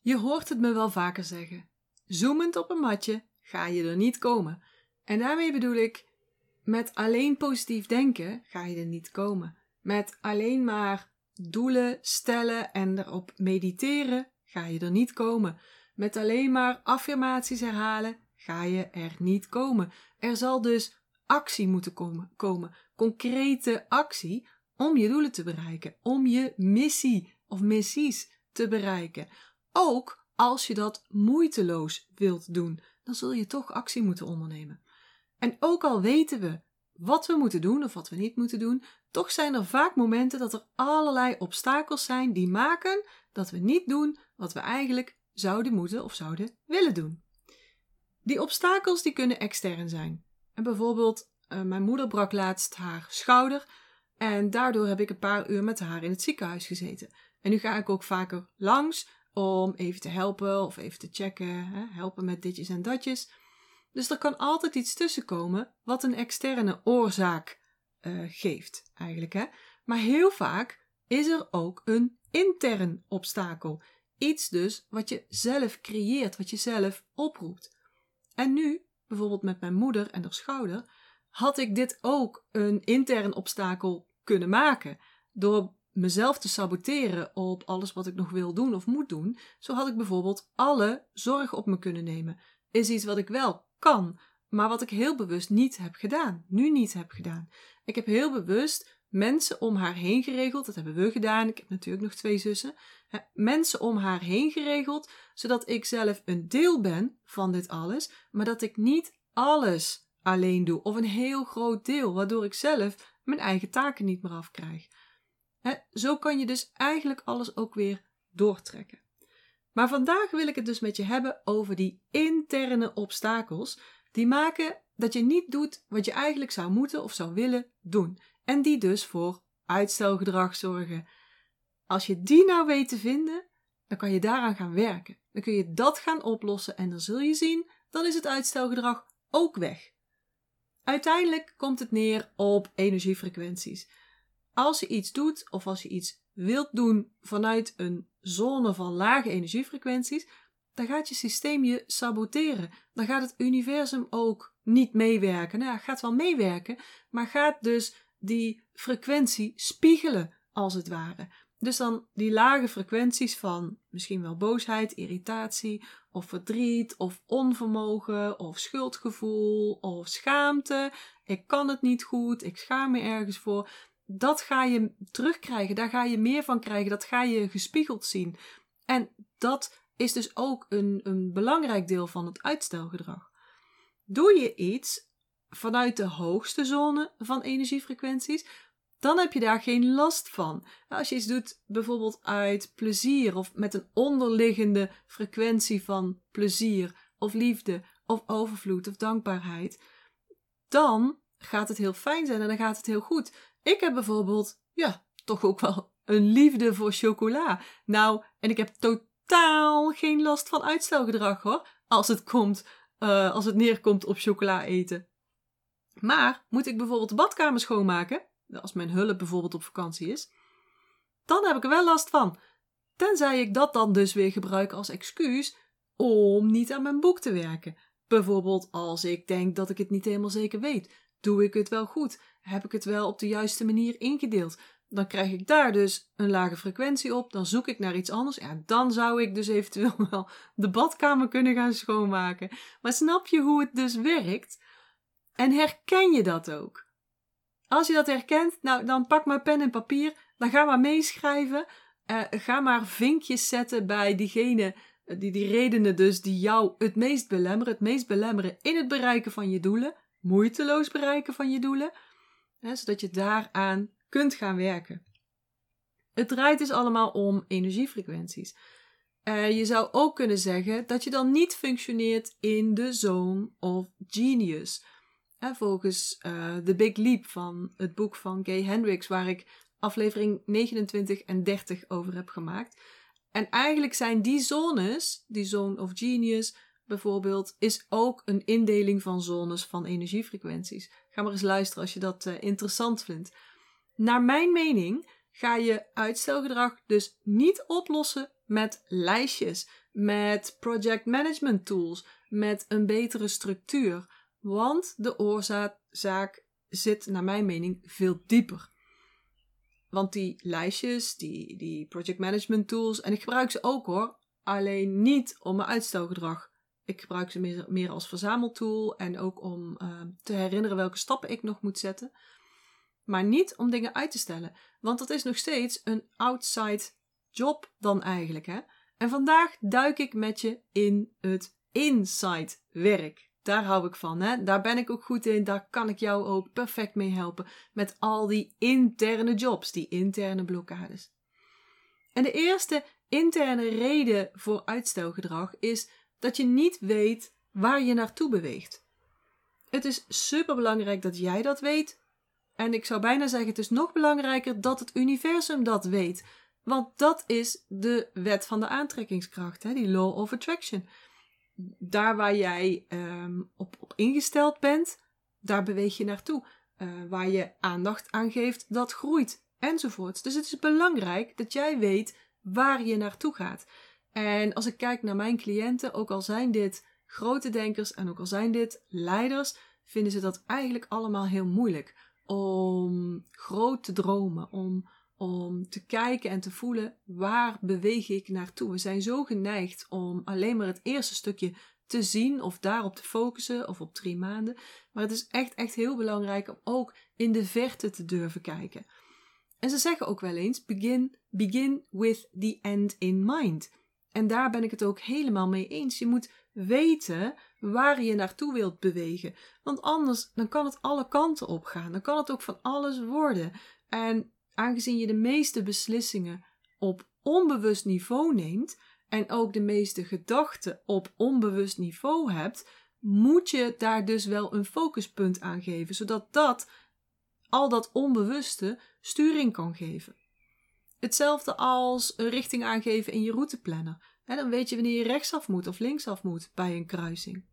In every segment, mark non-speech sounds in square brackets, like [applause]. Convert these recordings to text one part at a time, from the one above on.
Je hoort het me wel vaker zeggen. Zoemend op een matje ga je er niet komen. En daarmee bedoel ik, met alleen positief denken ga je er niet komen. Met alleen maar doelen stellen en erop mediteren ga je er niet komen. Met alleen maar affirmaties herhalen ga je er niet komen. Er zal dus actie moeten komen, komen. concrete actie om je doelen te bereiken, om je missie of missies te bereiken. Ook als je dat moeiteloos wilt doen, dan zul je toch actie moeten ondernemen. En ook al weten we wat we moeten doen of wat we niet moeten doen, toch zijn er vaak momenten dat er allerlei obstakels zijn die maken dat we niet doen wat we eigenlijk zouden moeten of zouden willen doen. Die obstakels die kunnen extern zijn. En bijvoorbeeld, uh, mijn moeder brak laatst haar schouder en daardoor heb ik een paar uur met haar in het ziekenhuis gezeten. En nu ga ik ook vaker langs om even te helpen of even te checken, hè, helpen met ditjes en datjes. Dus er kan altijd iets tussenkomen wat een externe oorzaak uh, geeft, eigenlijk. Hè? Maar heel vaak is er ook een intern obstakel. Iets dus wat je zelf creëert, wat je zelf oproept. En nu, bijvoorbeeld met mijn moeder en haar schouder, had ik dit ook een intern obstakel kunnen maken. Door mezelf te saboteren op alles wat ik nog wil doen of moet doen, zo had ik bijvoorbeeld alle zorg op me kunnen nemen. Is iets wat ik wel kan, maar wat ik heel bewust niet heb gedaan, nu niet heb gedaan. Ik heb heel bewust mensen om haar heen geregeld, dat hebben we gedaan. Ik heb natuurlijk nog twee zussen. Mensen om haar heen geregeld, zodat ik zelf een deel ben van dit alles, maar dat ik niet alles alleen doe, of een heel groot deel, waardoor ik zelf mijn eigen taken niet meer afkrijg. Zo kan je dus eigenlijk alles ook weer doortrekken. Maar vandaag wil ik het dus met je hebben over die interne obstakels die maken dat je niet doet wat je eigenlijk zou moeten of zou willen doen en die dus voor uitstelgedrag zorgen. Als je die nou weet te vinden, dan kan je daaraan gaan werken. Dan kun je dat gaan oplossen en dan zul je zien, dan is het uitstelgedrag ook weg. Uiteindelijk komt het neer op energiefrequenties. Als je iets doet of als je iets wilt doen vanuit een zone van lage energiefrequenties, dan gaat je systeem je saboteren. Dan gaat het universum ook niet meewerken. Nou gaat wel meewerken, maar gaat dus die frequentie spiegelen, als het ware. Dus dan die lage frequenties van misschien wel boosheid, irritatie of verdriet of onvermogen of schuldgevoel of schaamte. Ik kan het niet goed, ik schaam me ergens voor. Dat ga je terugkrijgen, daar ga je meer van krijgen, dat ga je gespiegeld zien. En dat is dus ook een, een belangrijk deel van het uitstelgedrag. Doe je iets vanuit de hoogste zone van energiefrequenties, dan heb je daar geen last van. Als je iets doet bijvoorbeeld uit plezier of met een onderliggende frequentie van plezier of liefde of overvloed of dankbaarheid, dan gaat het heel fijn zijn en dan gaat het heel goed. Ik heb bijvoorbeeld, ja, toch ook wel een liefde voor chocola. Nou, en ik heb totaal geen last van uitstelgedrag hoor, als het komt, uh, als het neerkomt op chocola eten. Maar moet ik bijvoorbeeld de badkamer schoonmaken, als mijn hulp bijvoorbeeld op vakantie is, dan heb ik er wel last van. Tenzij ik dat dan dus weer gebruik als excuus om niet aan mijn boek te werken. Bijvoorbeeld als ik denk dat ik het niet helemaal zeker weet. Doe ik het wel goed? Heb ik het wel op de juiste manier ingedeeld? Dan krijg ik daar dus een lage frequentie op. Dan zoek ik naar iets anders. Ja, dan zou ik dus eventueel [laughs] wel de badkamer kunnen gaan schoonmaken. Maar snap je hoe het dus werkt? En herken je dat ook? Als je dat herkent, nou dan pak maar pen en papier, dan ga maar meeschrijven. Uh, ga maar vinkjes zetten bij diegene, eh, die, die redenen dus die jou het meest belemmeren, het meest belemmeren in het bereiken van je doelen, moeiteloos bereiken van je doelen, hè, zodat je daaraan kunt gaan werken. Het draait dus allemaal om energiefrequenties. Uh, je zou ook kunnen zeggen dat je dan niet functioneert in de zone of genius volgens uh, The Big Leap van het boek van Gay Hendricks, waar ik aflevering 29 en 30 over heb gemaakt. En eigenlijk zijn die zones, die zone of genius bijvoorbeeld, is ook een indeling van zones van energiefrequenties. Ga maar eens luisteren als je dat uh, interessant vindt. Naar mijn mening ga je uitstelgedrag dus niet oplossen met lijstjes, met project management tools, met een betere structuur. Want de oorzaak zit, naar mijn mening, veel dieper. Want die lijstjes, die, die project management tools, en ik gebruik ze ook hoor, alleen niet om mijn uitstelgedrag. Ik gebruik ze meer, als verzameltool en ook om uh, te herinneren welke stappen ik nog moet zetten. Maar niet om dingen uit te stellen, want dat is nog steeds een outside job dan eigenlijk. Hè? En vandaag duik ik met je in het inside werk. Daar hou ik van. Hè? Daar ben ik ook goed in. Daar kan ik jou ook perfect mee helpen. Met al die interne jobs, die interne blokkades. En de eerste interne reden voor uitstelgedrag is dat je niet weet waar je naartoe beweegt. Het is super belangrijk dat jij dat weet. En ik zou bijna zeggen: het is nog belangrijker dat het universum dat weet. Want dat is de wet van de aantrekkingskracht, hè? die law of attraction daar waar jij um, op, op, ingesteld bent, daar beweeg je naartoe. Uh, waar je aandacht aan geeft, dat groeit. Enzovoorts. Dus het is belangrijk dat jij weet waar je naartoe gaat. En als ik kijk naar mijn cliënten, ook al zijn dit grote denkers en ook al zijn dit leiders, vinden ze dat eigenlijk allemaal heel moeilijk. Om groot te dromen, om om te kijken en te voelen waar beweeg ik naartoe. We zijn zo geneigd om alleen maar het eerste stukje te zien of daarop te focussen of op drie maanden. Maar het is echt, echt heel belangrijk om ook in de verte te durven kijken. En ze zeggen ook wel eens: begin, begin with the end in mind. En daar ben ik het ook helemaal mee eens. Je moet weten waar je naartoe wilt bewegen. Want anders dan kan het alle kanten op gaan. Dan kan het ook van alles worden. En aangezien je de meeste beslissingen op onbewust niveau neemt en ook de meeste gedachten op onbewust niveau hebt, moet je daar dus wel een focuspunt aan geven, zodat dat, al dat onbewuste, sturing kan geven. Hetzelfde als een richting aangeven in je routeplanner. dan weet je wanneer je rechtsaf moet of linksaf moet bij een kruising.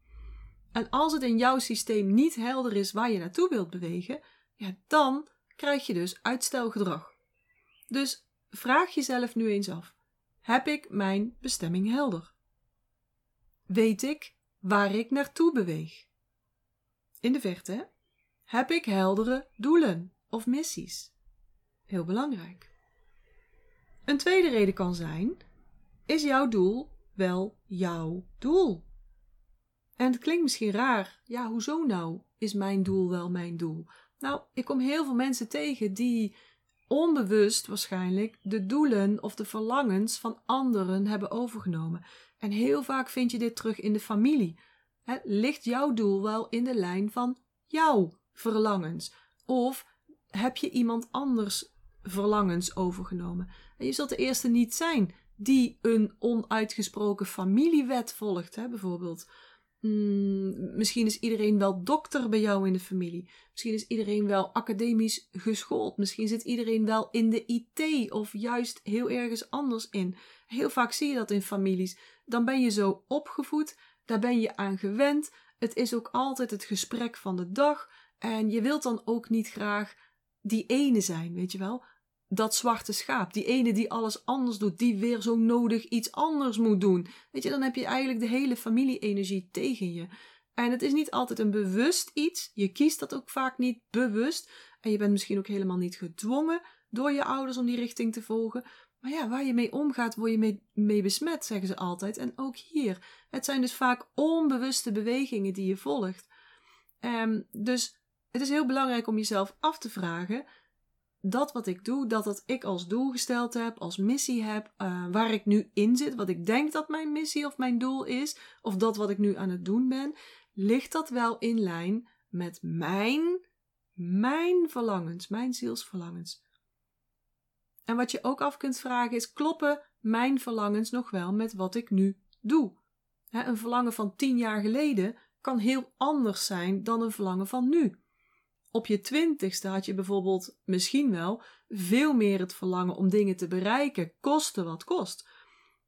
En als het in jouw systeem niet helder is waar je naartoe wilt bewegen, ja, dan krijg je dus uitstelgedrag. Dus vraag jezelf nu eens af: heb ik mijn bestemming helder? Weet ik waar ik naartoe beweeg? In de verte, heb ik heldere doelen of missies? Heel belangrijk. Een tweede reden kan zijn: is jouw doel wel jouw doel? En het klinkt misschien raar. Ja, hoezo nou? Is mijn doel wel mijn doel? Nou, ik kom heel veel mensen tegen die onbewust waarschijnlijk de doelen of de verlangens van anderen hebben overgenomen. En heel vaak vind je dit terug in de familie. ligt jouw doel wel in de lijn van jouw verlangens? Of heb je iemand anders verlangens overgenomen? En je zult de eerste niet zijn die een onuitgesproken familiewet volgt, hè, bijvoorbeeld. Hmm, misschien is iedereen wel dokter bij jou in de familie. Misschien is iedereen wel academisch geschoold. Misschien zit iedereen wel in de IT of juist heel ergens anders in. Heel vaak zie je dat in families. Dan ben je zo opgevoed, daar ben je aan gewend. Het is ook altijd het gesprek van de dag. En je wilt dan ook niet graag die ene zijn, weet je wel? Dat zwarte schaap, die ene die alles anders doet, die weer zo nodig iets anders moet doen. Weet je, dan heb je eigenlijk de hele familie-energie tegen je. En het is niet altijd een bewust iets. Je kiest dat ook vaak niet bewust. En je bent misschien ook helemaal niet gedwongen door je ouders om die richting te volgen. Maar ja, waar je mee omgaat, word je mee, besmet, zeggen ze altijd. En ook hier. Het zijn dus vaak onbewuste bewegingen die je volgt. Um, dus het is heel belangrijk om jezelf af te vragen dat wat ik doe, dat dat ik als doel gesteld heb, als missie heb, uh, waar ik nu in zit, wat ik denk dat mijn missie of mijn doel is, of dat wat ik nu aan het doen ben, ligt dat wel in lijn met mijn, mijn verlangens, mijn zielsverlangens. En wat je ook af kunt vragen is: kloppen mijn verlangens nog wel met wat ik nu doe? een verlangen van tien jaar geleden kan heel anders zijn dan een verlangen van nu. Op je twintigste had je bijvoorbeeld misschien wel veel meer het verlangen om dingen te bereiken, koste wat kost.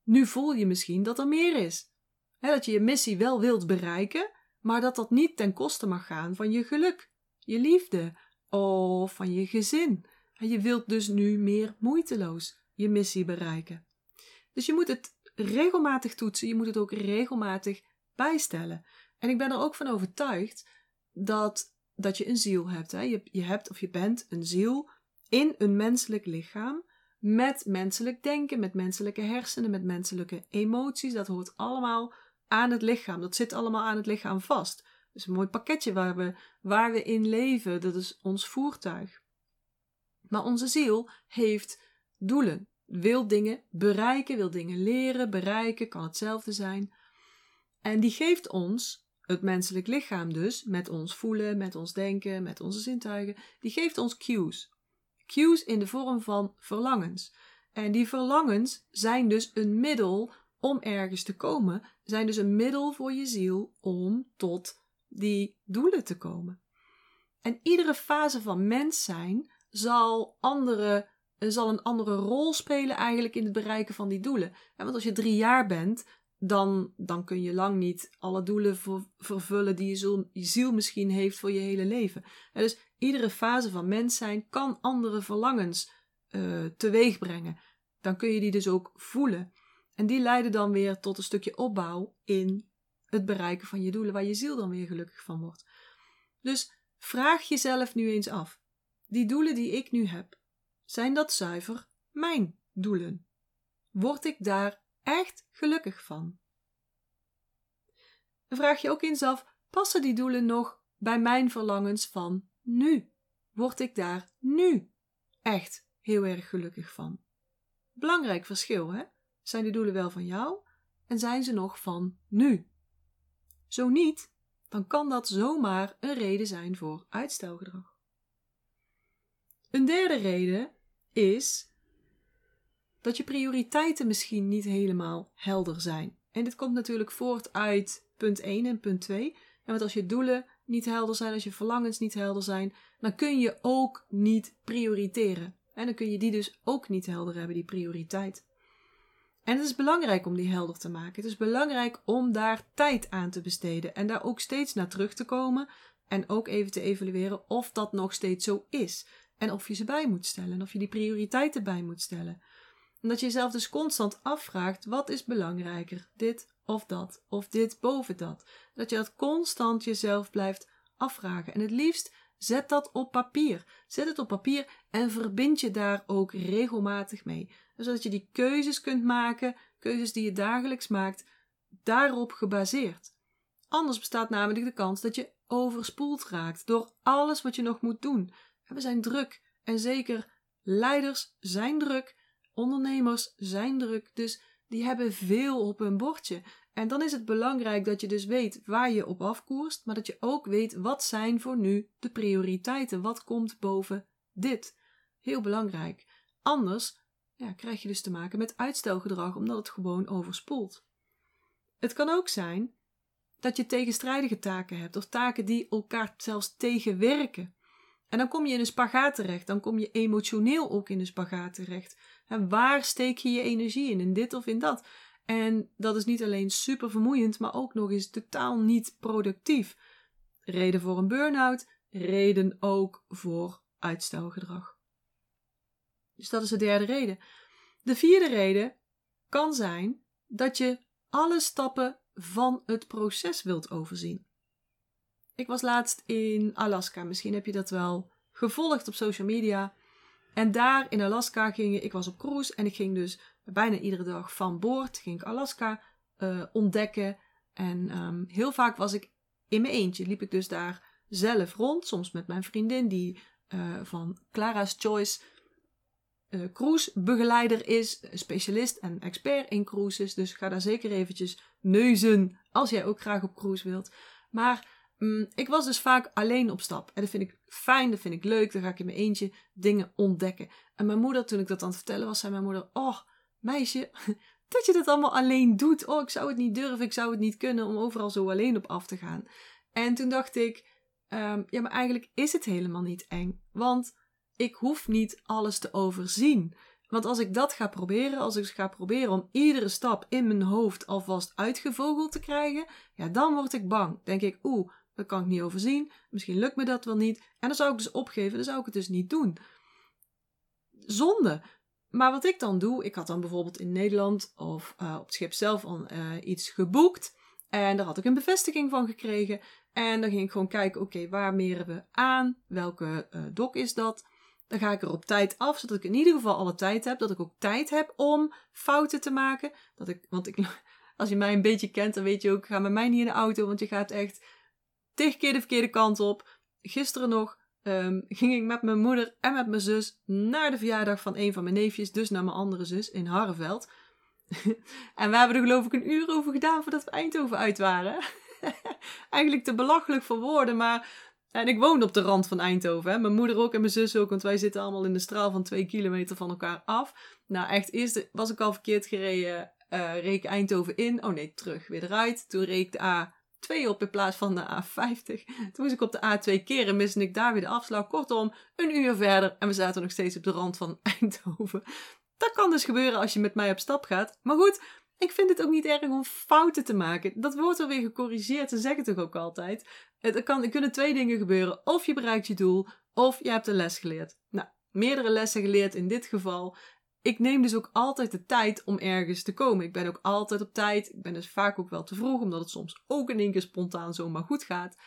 Nu voel je misschien dat er meer is. dat je je missie wel wilt bereiken, maar dat dat niet ten koste mag gaan van je geluk, je liefde of van je gezin. je wilt dus nu meer moeiteloos je missie bereiken. Dus je moet het regelmatig toetsen, je moet het ook regelmatig bijstellen. En ik ben er ook van overtuigd dat, dat je een ziel hebt. Hè? Je, je hebt of je bent een ziel in een menselijk lichaam. Met menselijk denken, met menselijke hersenen, met menselijke emoties. Dat hoort allemaal aan het lichaam. Dat zit allemaal aan het lichaam vast. Dus een mooi pakketje waar we, waar we in leven. Dat is ons voertuig. Maar onze ziel heeft doelen. Wil dingen bereiken, wil dingen leren, bereiken, kan hetzelfde zijn. En die geeft ons, het menselijk lichaam dus, met ons voelen, met ons denken, met onze zintuigen, die geeft ons cues. Cues in de vorm van verlangens. En die verlangens zijn dus een middel om ergens te komen, zijn dus een middel voor je ziel om tot die doelen te komen. En iedere fase van mens zijn zal, andere, zal een andere rol spelen eigenlijk in het bereiken van die doelen. want als je drie jaar bent, dan, dan kun je lang niet alle doelen vervullen die je ziel, misschien heeft voor je hele leven. En dus iedere fase van mens zijn kan andere verlangens uh, teweeg brengen. Dan kun je die dus ook voelen. En die leiden dan weer tot een stukje opbouw in het bereiken van je doelen, waar je ziel dan weer gelukkig van wordt. Dus vraag jezelf nu eens af: die doelen die ik nu heb, zijn dat zuiver mijn doelen? Word ik daar echt gelukkig van? Vraag je ook eens af: passen die doelen nog bij mijn verlangens van nu? Word ik daar nu echt heel erg gelukkig van? Belangrijk verschil, hè? Zijn die doelen wel van jou en zijn ze nog van nu? Zo niet, dan kan dat zomaar een reden zijn voor uitstelgedrag. Een derde reden is dat je prioriteiten misschien niet helemaal helder zijn. En dit komt natuurlijk voort uit punt 1 en punt 2. En want als je doelen niet helder zijn, als je verlangens niet helder zijn, dan kun je ook niet prioriteren. En dan kun je die dus ook niet helder hebben, die prioriteit. En het is belangrijk om die helder te maken. Het is belangrijk om daar tijd aan te besteden en daar ook steeds naar terug te komen en ook even te evalueren of dat nog steeds zo is. En of je ze bij moet stellen en of je die prioriteiten bij moet stellen. En dat je jezelf dus constant afvraagt: wat is belangrijker, dit of dat, of dit boven dat? Dat je dat constant jezelf blijft afvragen. En het liefst zet dat op papier. Zet het op papier en verbind je daar ook regelmatig mee. Zodat je die keuzes kunt maken, keuzes die je dagelijks maakt, daarop gebaseerd. Anders bestaat namelijk de kans dat je overspoeld raakt door alles wat je nog moet doen. We zijn druk en zeker leiders zijn druk, ondernemers zijn druk, dus die hebben veel op hun bordje. En dan is het belangrijk dat je dus weet waar je op afkoerst, maar dat je ook weet wat zijn voor nu de prioriteiten. Wat komt boven dit? Heel belangrijk. Anders ja, krijg je dus te maken met uitstelgedrag, omdat het gewoon overspoelt. Het kan ook zijn dat je tegenstrijdige taken hebt, of taken die elkaar zelfs tegenwerken. En dan kom je in een spagaat terecht, dan kom je emotioneel ook in een spagaat terecht. Waar steek je je energie in, in dit of in dat? En dat is niet alleen super vermoeiend, maar ook nog eens totaal niet productief. Reden voor een burn-out, reden ook voor uitstelgedrag. Dus dat is de derde reden. De vierde reden kan zijn dat je alle stappen van het proces wilt overzien. Ik was laatst in Alaska. Misschien heb je dat wel gevolgd op social media. En daar in Alaska ging ik was op cruise en ik ging dus bijna iedere dag van boord. Ging ik Alaska uh, ontdekken. En um, heel vaak was ik in mijn eentje. Liep ik dus daar zelf rond. Soms met mijn vriendin die uh, van Clara's Choice uh, cruise begeleider is, specialist en expert in cruises. Dus ga daar zeker eventjes neuzen als jij ook graag op cruise wilt. Maar ik was dus vaak alleen op stap. En dat vind ik fijn, dat vind ik leuk. Dan ga ik in mijn eentje dingen ontdekken. En mijn moeder, toen ik dat aan het vertellen was, zei mijn moeder: Oh, meisje, [laughs] dat je dat allemaal alleen doet. Oh, ik zou het niet durven, ik zou het niet kunnen om overal zo alleen op af te gaan. En toen dacht ik: um, Ja, maar eigenlijk is het helemaal niet eng. Want ik hoef niet alles te overzien. Want als ik dat ga proberen, als ik ga proberen om iedere stap in mijn hoofd alvast uitgevogeld te krijgen, ja, dan word ik bang. Denk ik, oeh, dat kan ik niet overzien. Misschien lukt me dat wel niet. En dan zou ik dus opgeven. Dan zou ik het dus niet doen. Zonde. Maar wat ik dan doe, ik had dan bijvoorbeeld in Nederland of uh, op het schip zelf al uh, iets geboekt. En daar had ik een bevestiging van gekregen. En dan ging ik gewoon kijken, oké, waar meren we aan? Welke uh, dok is dat? Dan ga ik er op tijd af, zodat ik in ieder geval alle tijd heb. Dat ik ook tijd heb om fouten te maken. Dat ik, want ik, [laughs] als je mij een beetje kent, dan weet je ook, ga met mij niet in de auto, want je gaat echt tig keer de verkeerde kant op. Gisteren nog um, ging ik met mijn moeder en met mijn zus naar de verjaardag van een van mijn neefjes, dus naar mijn andere zus in Harreveld. [laughs] en we hebben er geloof ik een uur over gedaan voordat we Eindhoven uit waren. [laughs] Eigenlijk te belachelijk voor woorden, maar... En ik woon op de rand van Eindhoven. Hè? Mijn moeder ook en mijn zus ook, want wij zitten allemaal in de straal van twee kilometer van elkaar af. Nou, echt, eerst was ik al verkeerd gereden, uh, reek Eindhoven in. Oh nee, terug, weer eruit. Toen reek de A 2 op in plaats van de A50. Toen moest ik op de A2 keren, miste ik daar weer de afslag. Kortom, een uur verder en we zaten nog steeds op de rand van [laughs] Eindhoven. Dat kan dus gebeuren als je met mij op stap gaat. Maar goed, ik vind het ook niet erg om fouten te maken. Dat wordt weer gecorrigeerd, ze zeggen toch ook altijd. Er, kan, er kunnen twee dingen gebeuren. Of je bereikt je doel, of je hebt een les geleerd. Nou, meerdere lessen geleerd in dit geval ik neem dus ook altijd de tijd om ergens te komen. Ik ben ook altijd op tijd. Ik ben dus vaak ook wel te vroeg, omdat het soms ook in één keer spontaan zomaar goed gaat.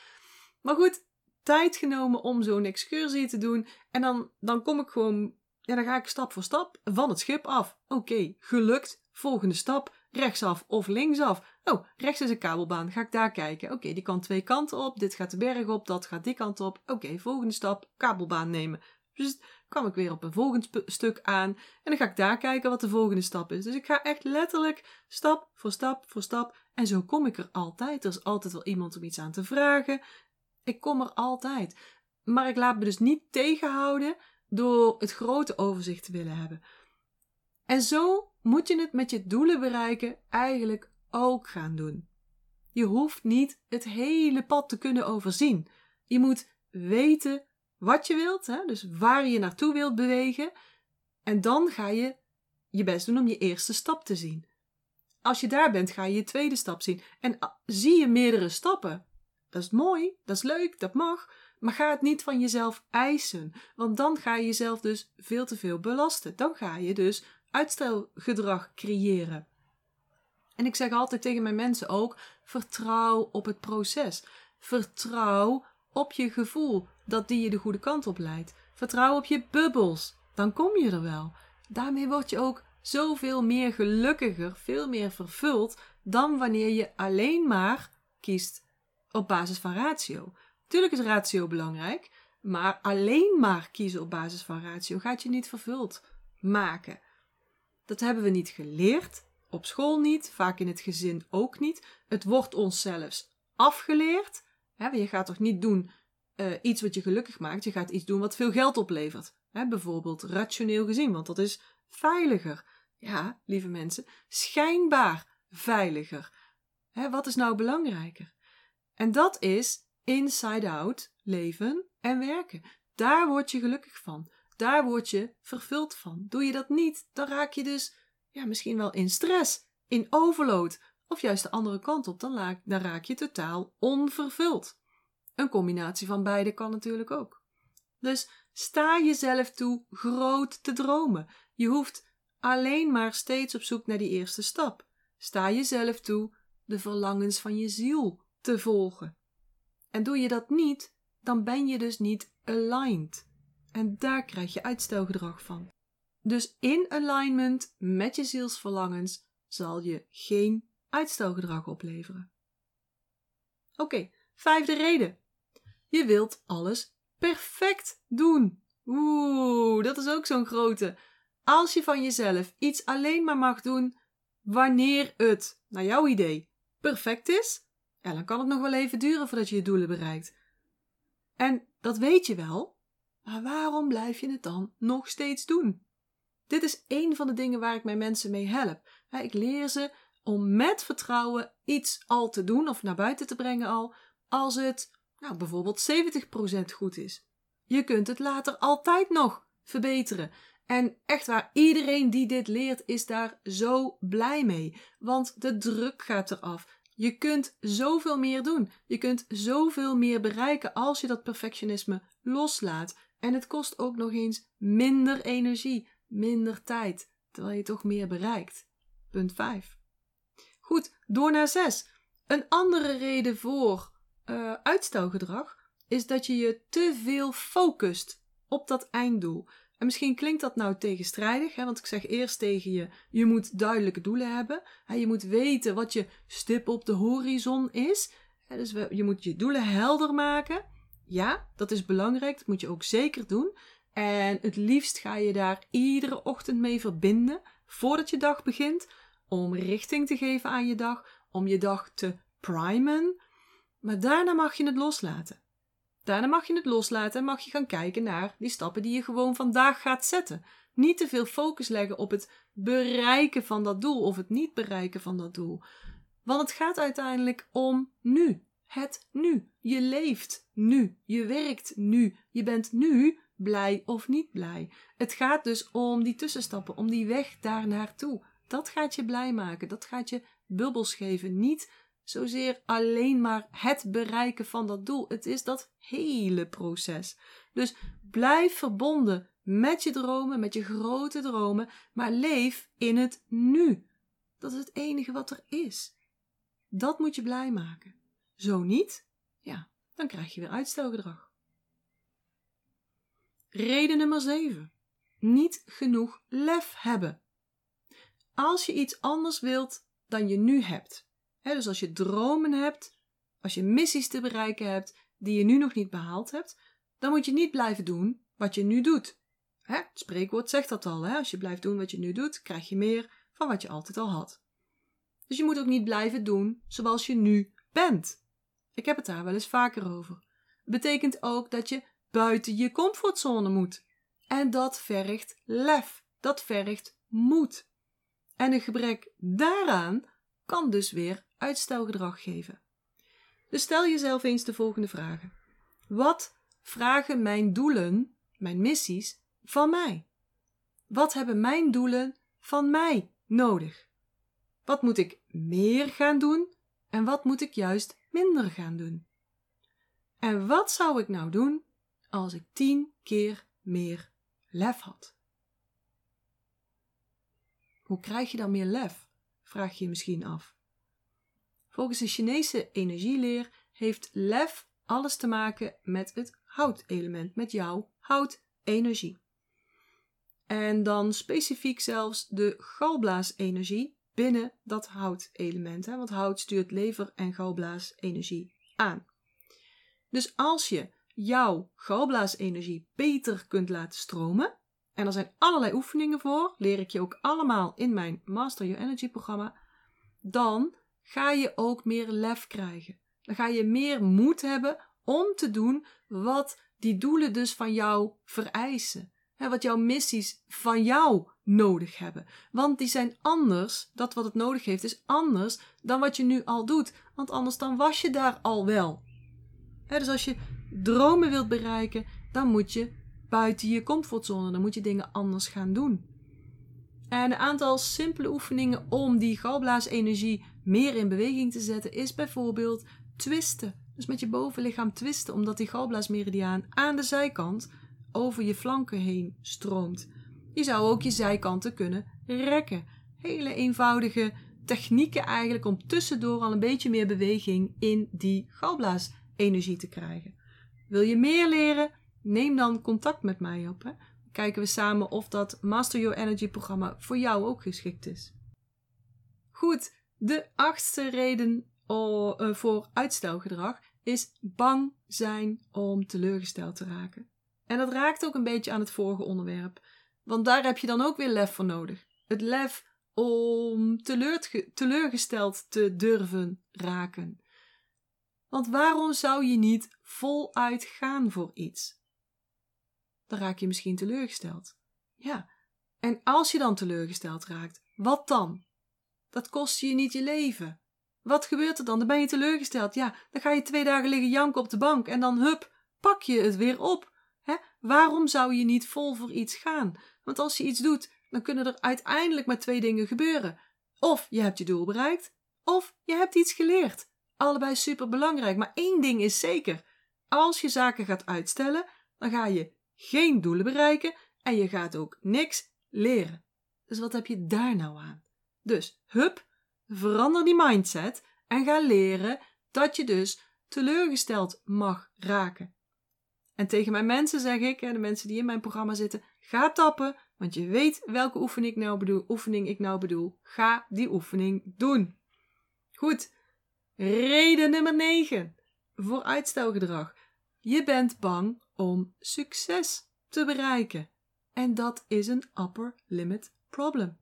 Maar goed, tijd genomen om zo'n excursie te doen. En dan, dan kom ik gewoon, ja, dan ga ik stap voor stap van het schip af. Oké, gelukt. Volgende stap, rechtsaf of linksaf. Oh, rechts is een kabelbaan. Ga ik daar kijken. Oké, die kan twee kanten op. Dit gaat de berg op, dat gaat die kant op. Oké, volgende stap, kabelbaan nemen. Dus kwam ik weer op een volgend stuk aan en dan ga ik daar kijken wat de volgende stap is. Dus ik ga echt letterlijk stap voor stap voor stap en zo kom ik er altijd. Er is altijd wel iemand om iets aan te vragen. Ik kom er altijd. Maar ik laat me dus niet tegenhouden door het grote overzicht te willen hebben. En zo moet je het met je doelen bereiken eigenlijk ook gaan doen. Je hoeft niet het hele pad te kunnen overzien. Je moet weten wat je wilt, hè? dus waar je naartoe wilt bewegen. En dan ga je je best doen om je eerste stap te zien. Als je daar bent, ga je je tweede stap zien. En ah, zie je meerdere stappen. Dat is mooi, dat is leuk, dat mag. Maar ga het niet van jezelf eisen. Want dan ga je jezelf dus veel te veel belasten. Dan ga je dus uitstelgedrag creëren. En ik zeg altijd tegen mijn mensen ook: vertrouw op het proces. Vertrouw op je gevoel dat die je de goede kant op leidt. Vertrouw op je bubbels, dan kom je er wel. Daarmee word je ook zoveel meer gelukkiger, veel meer vervuld dan wanneer je alleen maar kiest op basis van ratio. Tuurlijk is ratio belangrijk, maar alleen maar kiezen op basis van ratio gaat je niet vervuld maken. Dat hebben we niet geleerd, op school niet, vaak in het gezin ook niet. Het wordt ons zelfs afgeleerd. je gaat toch niet doen uh, iets wat je gelukkig maakt. Je gaat iets doen wat veel geld oplevert. Hè, bijvoorbeeld rationeel gezien, want dat is veiliger. Ja, lieve mensen, schijnbaar veiliger. Hè, wat is nou belangrijker? En dat is inside-out leven en werken. Daar word je gelukkig van. Daar word je vervuld van. Doe je dat niet, dan raak je dus ja, misschien wel in stress, in overload. Of juist de andere kant op, dan raak je totaal onvervuld. Een combinatie van beide kan natuurlijk ook. Dus sta jezelf toe groot te dromen. Je hoeft alleen maar steeds op zoek naar die eerste stap. Sta jezelf toe de verlangens van je ziel te volgen. En doe je dat niet, dan ben je dus niet aligned. En daar krijg je uitstelgedrag van. Dus in alignment met je zielsverlangens zal je geen uitstelgedrag opleveren. Oké, vijfde reden je wilt alles perfect doen. Oeh, dat is ook zo'n grote. Als je van jezelf iets alleen maar mag doen wanneer het, naar jouw idee, perfect is, ja, dan kan het nog wel even duren voordat je je doelen bereikt. En dat weet je wel, maar waarom blijf je het dan nog steeds doen? Dit is een van de dingen waar ik mijn mensen mee help. Ik leer ze om met vertrouwen iets al te doen of naar buiten te brengen al, als het nou bijvoorbeeld 70% goed is. Je kunt het later altijd nog verbeteren. En echt waar, iedereen die dit leert is daar zo blij mee. Want de druk gaat eraf. Je kunt zoveel meer doen. Je kunt zoveel meer bereiken als je dat perfectionisme loslaat. En het kost ook nog eens minder energie, minder tijd, terwijl je toch meer bereikt. Punt 5. Goed, door naar 6. Een andere reden voor uh, uitstelgedrag is dat je je te veel focust op dat einddoel. En misschien klinkt dat nou tegenstrijdig, hè, want ik zeg eerst tegen je: je moet duidelijke doelen hebben. Hè, je moet weten wat je stip op de horizon is. Hè, dus je moet je doelen helder maken. Ja, dat is belangrijk, dat moet je ook zeker doen. En het liefst ga je daar iedere ochtend mee verbinden voordat je dag begint, om richting te geven aan je dag, om je dag te primen. Maar daarna mag je het loslaten. Daarna mag je het loslaten en mag je gaan kijken naar die stappen die je gewoon vandaag gaat zetten. Niet te veel focus leggen op het bereiken van dat doel of het niet bereiken van dat doel. Want het gaat uiteindelijk om nu. Het nu. Je leeft nu. Je werkt nu. Je bent nu blij of niet blij. Het gaat dus om die tussenstappen, om die weg daar naartoe. Dat gaat je blij maken. Dat gaat je bubbels geven. Niet zozeer alleen maar het bereiken van dat doel. Het is dat hele proces. Dus blijf verbonden met je dromen, met je grote dromen, maar leef in het nu. Dat is het enige wat er is. Dat moet je blij maken. Zo niet, ja, dan krijg je weer uitstelgedrag. Reden nummer 7. Niet genoeg lef hebben. Als je iets anders wilt dan je nu hebt, dus als je dromen hebt, als je missies te bereiken hebt die je nu nog niet behaald hebt, dan moet je niet blijven doen wat je nu doet. het spreekwoord zegt dat al. Als je blijft doen wat je nu doet, krijg je meer van wat je altijd al had. Dus je moet ook niet blijven doen zoals je nu bent. Ik heb het daar wel eens vaker over. Het betekent ook dat je buiten je comfortzone moet. En dat vergt lef. Dat vergt moed. En een gebrek daaraan kan dus weer uitstelgedrag geven. Dus stel jezelf eens de volgende vragen. Wat vragen mijn doelen, mijn missies, van mij? Wat hebben mijn doelen van mij nodig? Wat moet ik meer gaan doen en wat moet ik juist minder gaan doen? En wat zou ik nou doen als ik tien keer meer lef had? Hoe krijg je dan meer lef? Vraag je je misschien af. Volgens de Chinese energieleer heeft lef alles te maken met het houtelement, met jouw houtenergie. En dan specifiek zelfs de galblaasenergie binnen dat houtelement, want hout stuurt lever- en galblaasenergie aan. Dus als je jouw galblaasenergie beter kunt laten stromen, en er zijn allerlei oefeningen voor, leer ik je ook allemaal in mijn Master Your Energy programma, dan ga je ook meer lef krijgen. Dan ga je meer moed hebben om te doen wat die doelen dus van jou vereisen. Hè, wat jouw missies van jou nodig hebben. Want die zijn anders, dat wat het nodig heeft, is anders dan wat je nu al doet. Want anders dan was je daar al wel. Dus als je dromen wilt bereiken, dan moet je buiten je comfortzone, dan moet je dingen anders gaan doen. En een aantal simpele oefeningen om die galblaasenergie meer in beweging te zetten is bijvoorbeeld twisten. Dus met je bovenlichaam twisten, omdat die galblaasmeridiaan aan de zijkant over je flanken heen stroomt. Je zou ook je zijkanten kunnen rekken. Hele eenvoudige technieken eigenlijk om tussendoor al een beetje meer beweging in die galblaasenergie te krijgen. Wil je meer leren? Neem dan contact met mij op. Hè? Kijken we samen of dat Master Your Energy programma voor jou ook geschikt is. Goed, de achtste reden eh, voor uitstelgedrag is bang zijn om teleurgesteld te raken. En dat raakt ook een beetje aan het vorige onderwerp, want daar heb je dan ook weer lef voor nodig. Het lef om teleurgesteld te durven raken. Want waarom zou je niet voluit gaan voor iets? Dan raak je misschien teleurgesteld. Ja, en als je dan teleurgesteld raakt, wat dan? Dat kost je niet je leven. Wat gebeurt er dan? Dan ben je teleurgesteld. Ja, dan ga je twee dagen liggen janken op de bank en dan hup, pak je het weer op. Hè? Waarom zou je niet vol voor iets gaan? Want als je iets doet, dan kunnen er uiteindelijk maar twee dingen gebeuren. Of je hebt je doel bereikt, of je hebt iets geleerd. Allebei super belangrijk, maar één ding is zeker. Als je zaken gaat uitstellen, dan ga je geen doelen bereiken en je gaat ook niks leren. Dus wat heb je daar nou aan? Dus, hup, verander die mindset en ga leren dat je dus teleurgesteld mag raken. En tegen mijn mensen zeg ik, de mensen die in mijn programma zitten, ga tappen, want je weet welke oefening ik nou bedoel. Oefening ik nou bedoel. Ga die oefening doen. Goed. Reden nummer 9 voor uitstelgedrag. Je bent bang om succes te bereiken. En dat is een upper limit problem.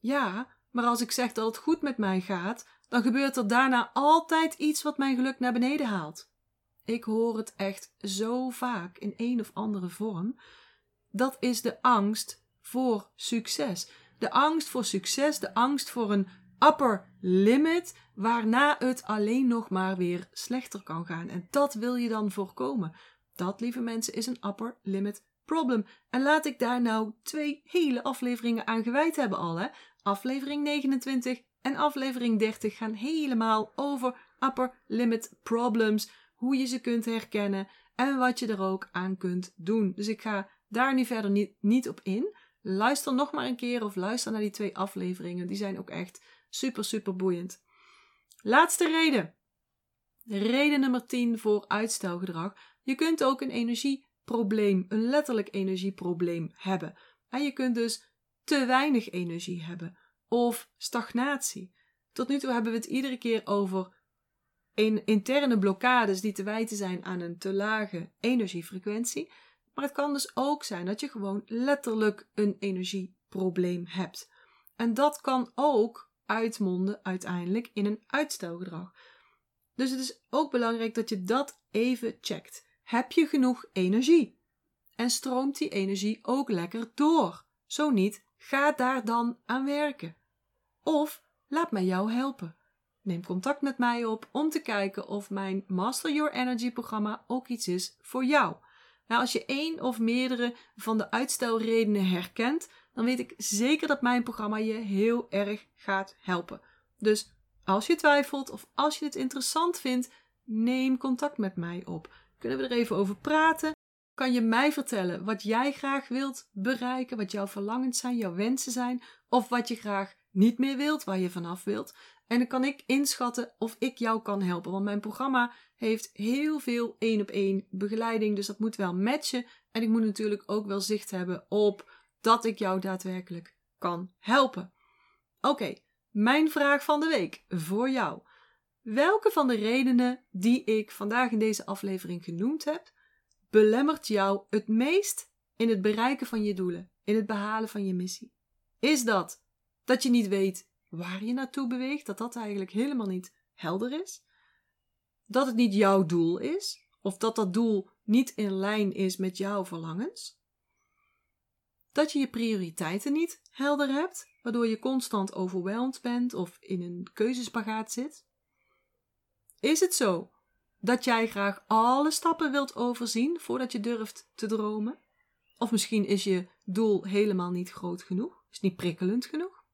Ja, maar als ik zeg dat het goed met mij gaat, dan gebeurt er daarna altijd iets wat mijn geluk naar beneden haalt. Ik hoor het echt zo vaak in een of andere vorm. Dat is de angst voor succes. De angst voor succes, de angst voor een upper limit, waarna het alleen nog maar weer slechter kan gaan. En dat wil je dan voorkomen. Dat, lieve mensen, is een upper limit problem. En laat ik daar nou twee hele afleveringen aan gewijd hebben al. Hè? Aflevering 29 en aflevering 30 gaan helemaal over upper limit problems. Hoe je ze kunt herkennen en wat je er ook aan kunt doen. Dus ik ga daar nu verder niet, niet op in. Luister nog maar een keer of luister naar die twee afleveringen. Die zijn ook echt super, super boeiend. Laatste reden. Reden nummer 10 voor uitstelgedrag. Je kunt ook een energieprobleem, een letterlijk energieprobleem hebben. En je kunt dus te weinig energie hebben of stagnatie. Tot nu toe hebben we het iedere keer over interne blokkades die te wijten zijn aan een te lage energiefrequentie. Maar het kan dus ook zijn dat je gewoon letterlijk een energieprobleem hebt. En dat kan ook uitmonden uiteindelijk in een uitstelgedrag. Dus het is ook belangrijk dat je dat even checkt. Heb je genoeg energie? En stroomt die energie ook lekker door? Zo niet, ga daar dan aan werken. Of laat mij jou helpen. Neem contact met mij op om te kijken of mijn Master Your Energy programma ook iets is voor jou. Nou, als je één of meerdere van de uitstelredenen herkent, dan weet ik zeker dat mijn programma je heel erg gaat helpen. Dus als je twijfelt of als je het interessant vindt, neem contact met mij op. Kunnen we er even over praten? Kan je mij vertellen wat jij graag wilt bereiken, wat jouw verlangens zijn, jouw wensen zijn, of wat je graag niet meer wilt, waar je vanaf wilt? En dan kan ik inschatten of ik jou kan helpen. Want mijn programma heeft heel veel één op één begeleiding. Dus dat moet wel matchen. En ik moet natuurlijk ook wel zicht hebben op dat ik jou daadwerkelijk kan helpen. Oké, mijn vraag van de week voor jou. Welke van de redenen die ik vandaag in deze aflevering genoemd heb, belemmert jou het meest in het bereiken van je doelen, in het behalen van je missie? Is dat dat je niet weet waar je naartoe beweegt, dat dat eigenlijk helemaal niet helder is. Dat het niet jouw doel is, of dat dat doel niet in lijn is met jouw verlangens. Dat je je prioriteiten niet helder hebt, waardoor je constant overweldigd bent of in een keuzespagaat zit. Is het zo dat jij graag alle stappen wilt overzien voordat je durft te dromen? Of misschien is je doel helemaal niet groot genoeg, is niet prikkelend genoeg?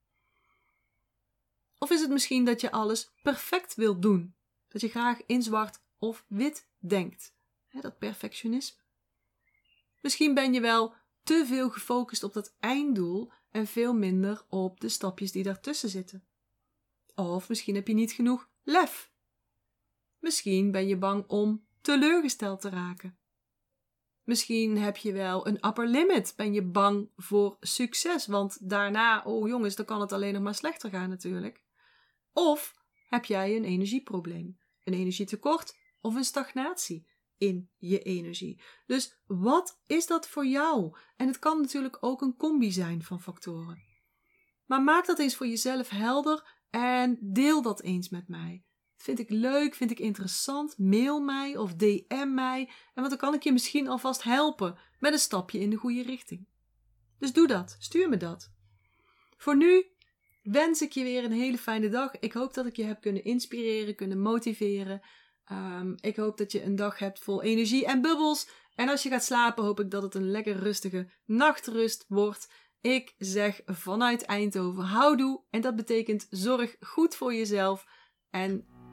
Of is het misschien dat je alles perfect wilt doen? Dat je graag in zwart of wit denkt? dat perfectionisme. Misschien ben je wel te veel gefocust op dat einddoel en veel minder op de stapjes die daartussen zitten. Of misschien heb je niet genoeg lef. Misschien ben je bang om teleurgesteld te raken. Misschien heb je wel een upper limit. Ben je bang voor succes? Want daarna, oh jongens, dan kan het alleen nog maar slechter gaan natuurlijk. Of heb jij een energieprobleem, een energietekort of een stagnatie in je energie. Dus wat is dat voor jou? En het kan natuurlijk ook een combi zijn van factoren. Maar maak dat eens voor jezelf helder en deel dat eens met mij. Vind ik leuk, vind ik interessant, mail mij of DM mij. En want dan kan ik je misschien alvast helpen met een stapje in de goede richting. Dus doe dat, stuur me dat. Voor nu wens ik je weer een hele fijne dag. Ik hoop dat ik je heb kunnen inspireren, kunnen motiveren. Ehm, ik hoop dat je een dag hebt vol energie en bubbels. En als je gaat slapen, hoop ik dat het een lekker rustige nachtrust wordt. Ik zeg vanuit Eindhoven houdoe. En dat betekent zorg goed voor jezelf. En